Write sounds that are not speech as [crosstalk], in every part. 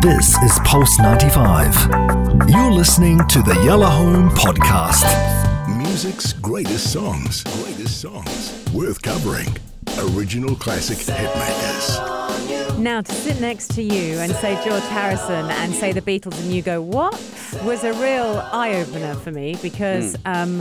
This is Pulse 95. You're listening to the Yellow Home Podcast. Music's greatest songs. Greatest songs. Worth covering. Original classic hitmakers. Now, to sit next to you and say George Harrison and say the Beatles, and you go, what? was a real eye opener for me because mm. um,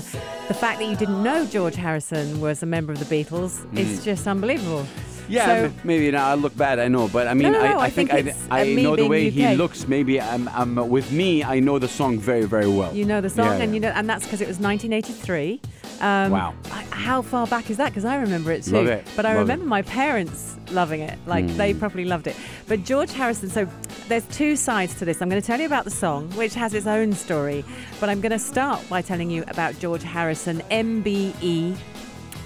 the fact that you didn't know George Harrison was a member of the Beatles mm. is just unbelievable. Yeah, so, maybe I look bad. I know, but I mean, no, no, I, I, I, think, think I, I know the way UK. he looks. Maybe I'm, I'm with me. I know the song very, very well. You know the song, yeah, and you know, and that's because it was 1983. Um, wow. how far back is that? Because I remember it too. Love it. But I Love remember it. my parents loving it. Like mm. they probably loved it. But George Harrison. So there's two sides to this. I'm going to tell you about the song, which has its own story. But I'm going to start by telling you about George Harrison, MBE.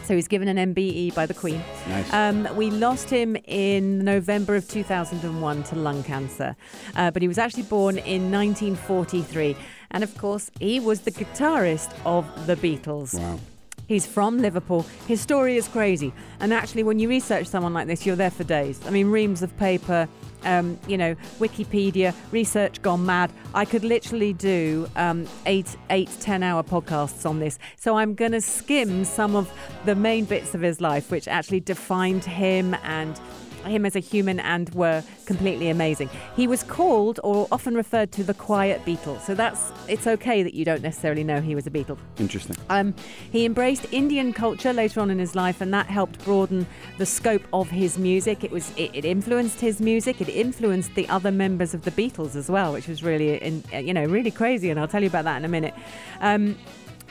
So he's given an MBE by the Queen. Nice. Um, we lost him in November of 2001 to lung cancer, uh, but he was actually born in 1943. And of course, he was the guitarist of the Beatles. Wow. He's from Liverpool. His story is crazy. And actually, when you research someone like this, you're there for days. I mean, reams of paper, um, you know, Wikipedia, research gone mad. I could literally do um, eight, eight, ten hour podcasts on this. So I'm going to skim some of the main bits of his life, which actually defined him and him as a human and were completely amazing. He was called or often referred to the quiet Beatle. So that's it's okay that you don't necessarily know he was a Beatle. Interesting. Um, he embraced Indian culture later on in his life, and that helped broaden the scope of his music. It was it, it influenced his music. It influenced the other members of the Beatles as well, which was really in, you know really crazy. And I'll tell you about that in a minute. Um,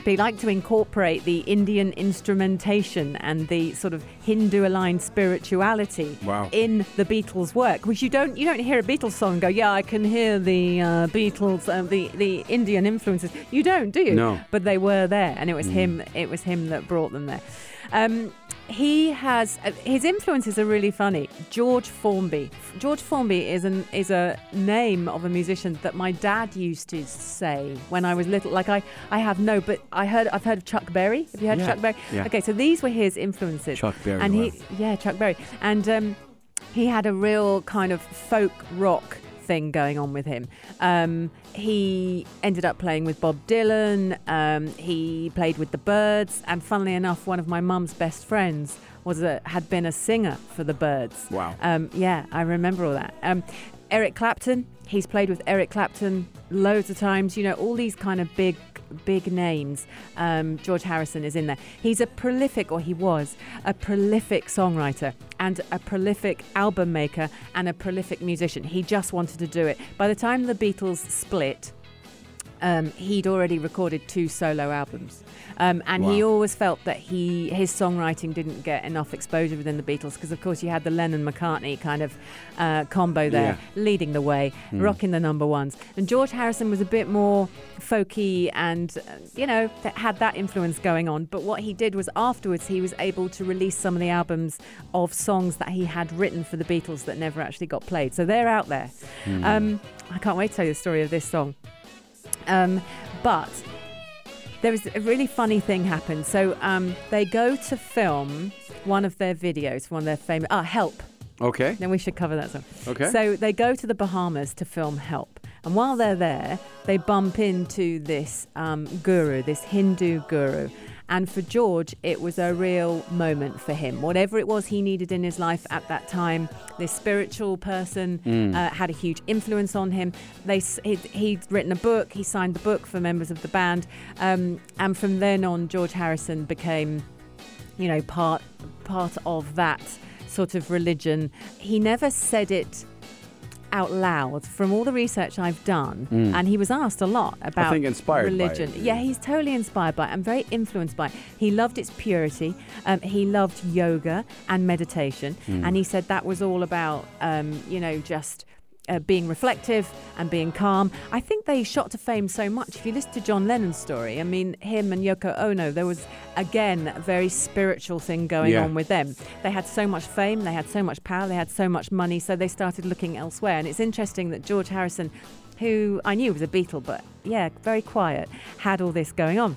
they like to incorporate the Indian instrumentation and the sort of Hindu-aligned spirituality wow. in the Beatles' work, which you don't you don't hear a Beatles song and go, yeah, I can hear the uh, Beatles, uh, the the Indian influences. You don't, do you? No. But they were there, and it was mm. him. It was him that brought them there. Um, he has uh, his influences are really funny. George Formby. George Formby is an is a name of a musician that my dad used to say when I was little. Like I, I have no, but I heard I've heard of Chuck Berry. Have you heard yeah. of Chuck Berry? Yeah. Okay, so these were his influences. Chuck Berry. And he, yeah, Chuck Berry, and um, he had a real kind of folk rock thing going on with him. Um, he ended up playing with Bob Dylan. Um, he played with the Byrds, and funnily enough, one of my mum's best friends was a, had been a singer for the Byrds. Wow. Um, yeah, I remember all that. Eric Clapton. He's played with Eric Clapton loads of times. You know, all these kind of big big names. Um, George Harrison is in there. He's a prolific, or he was, a prolific songwriter and a prolific album maker and a prolific musician. He just wanted to do it. By the time the Beatles split, um, he'd already recorded two solo albums. Um, and wow. he always felt that he his songwriting didn't get enough exposure within the Beatles because, of course, you had the Lennon McCartney kind of uh, combo there, yeah. leading the way, mm. rocking the number ones. And George Harrison was a bit more folky and, uh, you know, had that influence going on. But what he did was afterwards, he was able to release some of the albums of songs that he had written for the Beatles that never actually got played. So they're out there. Mm. Um, I can't wait to tell you the story of this song. Um, but there was a really funny thing happened. So um, they go to film one of their videos, one of their famous. Ah, Help. Okay. Then we should cover that song. Okay. So they go to the Bahamas to film Help. And while they're there, they bump into this um, guru, this Hindu guru. And for George, it was a real moment for him. Whatever it was he needed in his life at that time, this spiritual person mm. uh, had a huge influence on him. They he'd, he'd, written a book. He signed the book for members of the band, um, and from then on, George Harrison became, you know, part part of that sort of religion. He never said it out loud from all the research I've done, mm. and he was asked a lot about I think inspired religion. Yeah. he's totally inspired by it and very influenced by it. He loved its purity. Um, he loved yoga and meditation, mm. and he said that was all about, um, you know, just uh, being reflective and being calm. I think they shot to fame so much. If you listen to John Lennon's story, I mean, him and Yoko Ono, there was again a very spiritual thing going yeah. on with them. They had so much fame, they had so much power, they had so much money, so they started looking elsewhere. And it's interesting that George Harrison, who I knew was a Beatle, but yeah, very quiet, had all this going on.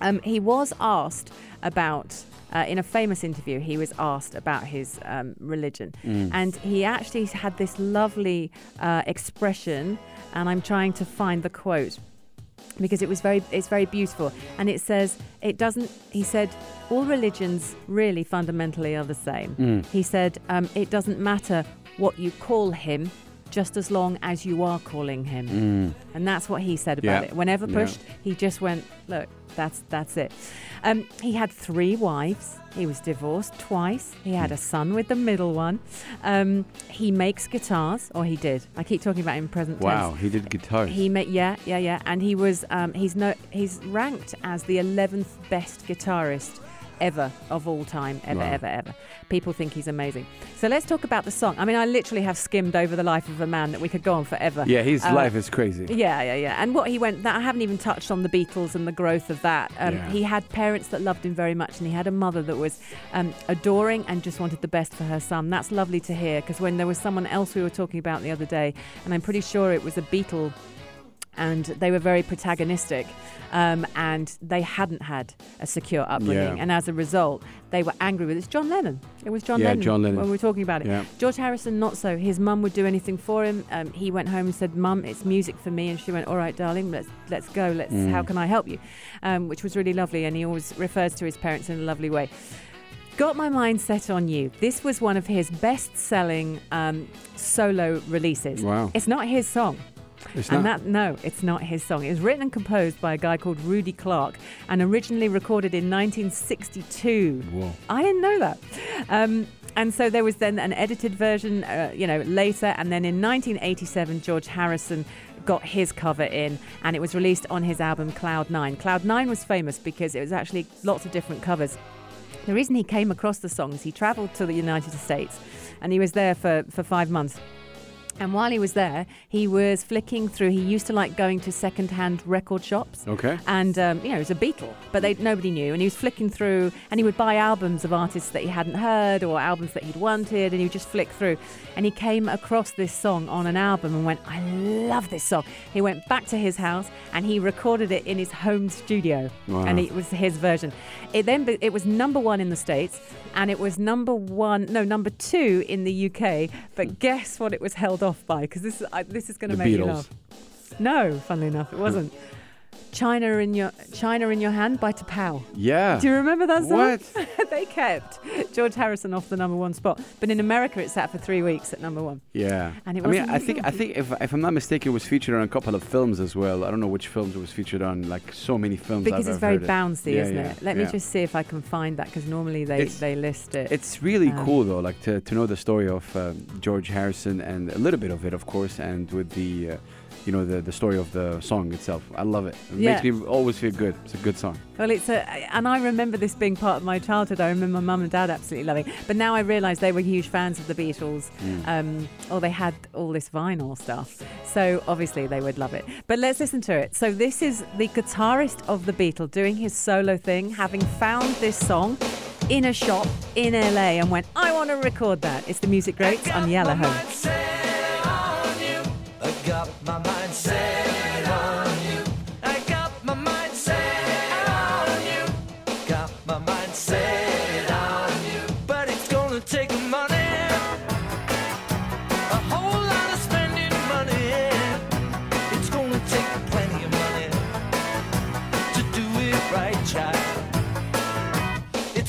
Um, he was asked about. Uh, in a famous interview, he was asked about his um, religion, Mm. and he actually had this lovely uh, expression. And I'm trying to find the quote because it was very it's very beautiful and it says it doesn't he said all religions really fundamentally are the same Mm. he said um, it doesn't matter what you call him just as long as you are calling him. Mm. and that's what he said about Yeah. it. Whenever Yeah. pushed he just went look that's that's it. Um, he had three wives. He was divorced twice. He had a son with the middle one. Um, he makes guitars. Or he did. I keep talking about him present tense. Wow, he did guitars. he made yeah, yeah, yeah, and he was um, he's no he's ranked as the eleventh best guitarist ever of all time, ever, Wow. ever, ever. People think he's amazing. So let's talk about the song. I mean, I literally have skimmed over the life of a man that we could go on forever. yeah, his Uh, life is crazy. Yeah, yeah, yeah. And what he went, that I haven't even touched on the Beatles and the growth of that. Um, Yeah. He had parents that loved him very much, and he had a mother that was um, adoring and just wanted the best for her son. That's lovely to hear because when there was someone else we were talking about the other day, and I'm pretty sure it was a Beatle. And they were very protagonistic, um, and they hadn't had a secure upbringing. Yeah. And as a result, they were angry with it. It's John Lennon. It was John Yeah, Lennon John Lennon. when we were talking about it. Yeah. George Harrison, not so. His mum would do anything for him. Um, he went home and said, "Mum, it's music for me," and she went, "All right, darling, let's let's go. Let's. Mm. How can I help you?" Um, which was really lovely, and he always refers to his parents in a lovely way. Got my mind set on you. This was one of his best-selling um, solo releases. Wow. It's not his song. It's And not. that no, it's not his song. It was written and composed by a guy called Rudy Clark and originally recorded in 1962. Whoa. I didn't know that. Um, and so there was then an edited version, uh, you know, later. And then in 1987, George Harrison got his cover in, and it was released on his album Cloud Nine. Cloud Nine was famous because it was actually lots of different covers. The reason he came across the songs, he traveled to the United States, and he was there for, for five months. And while he was there, he was flicking through. He used to like going to second-hand record shops. Okay. And um, you know, he was a Beatle, but they, nobody knew. And he was flicking through, and he would buy albums of artists that he hadn't heard or albums that he'd wanted, and he would just flick through. And he came across this song on an album and went, "I love this song." He went back to his house and he recorded it in his home studio, Wow. and it was his version. It then it was number one in the states, and it was number one, no, number two in the UK. But guess what? It was held off by because this is I, this is going to make you Beatles. laugh. No, funnily enough, it wasn't. China in your China in your hand by T'Pau. Yeah. Do you remember that song? What? [laughs] they kept George Harrison off the number one spot, but in America it sat for three weeks at number one. Yeah. And it I mean, I think I think if if I'm not mistaken, it was featured on a couple of films as well. I don't know which films it was featured on. Like so many films. Because I've, it's very it. bouncy, Yeah, isn't yeah, it? Let me just see if I can find that because normally they, It's- they list it. It's really Um, cool though, like to, to know the story of um, George Harrison and a little bit of it, of course, and with the, uh, you know, the the story of the song itself. I love it. It Yeah. makes me always feel good. It's a good song. Well, it's a, and I remember this being part of my childhood. I remember my mum and dad absolutely loving. But now I realise they were huge fans of the Beatles, Mm. um, or they had all this vinyl stuff. So obviously they would love it. But let's listen to it. So this is the guitarist of the Beatles doing his solo thing, having found this song in a shop in LA, and went, "I want to record that." It's the Music Greats on Yellow Home.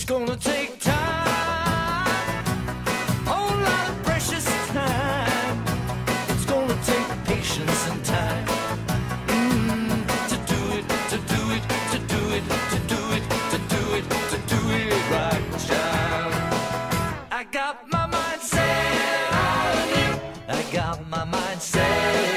Gonna take time. Whole lot of precious time. It's gonna take patience and time mm, to do it, to do it, to do it, to do it, to do it, to do it right, child. I got my mind set on you. I got my mind set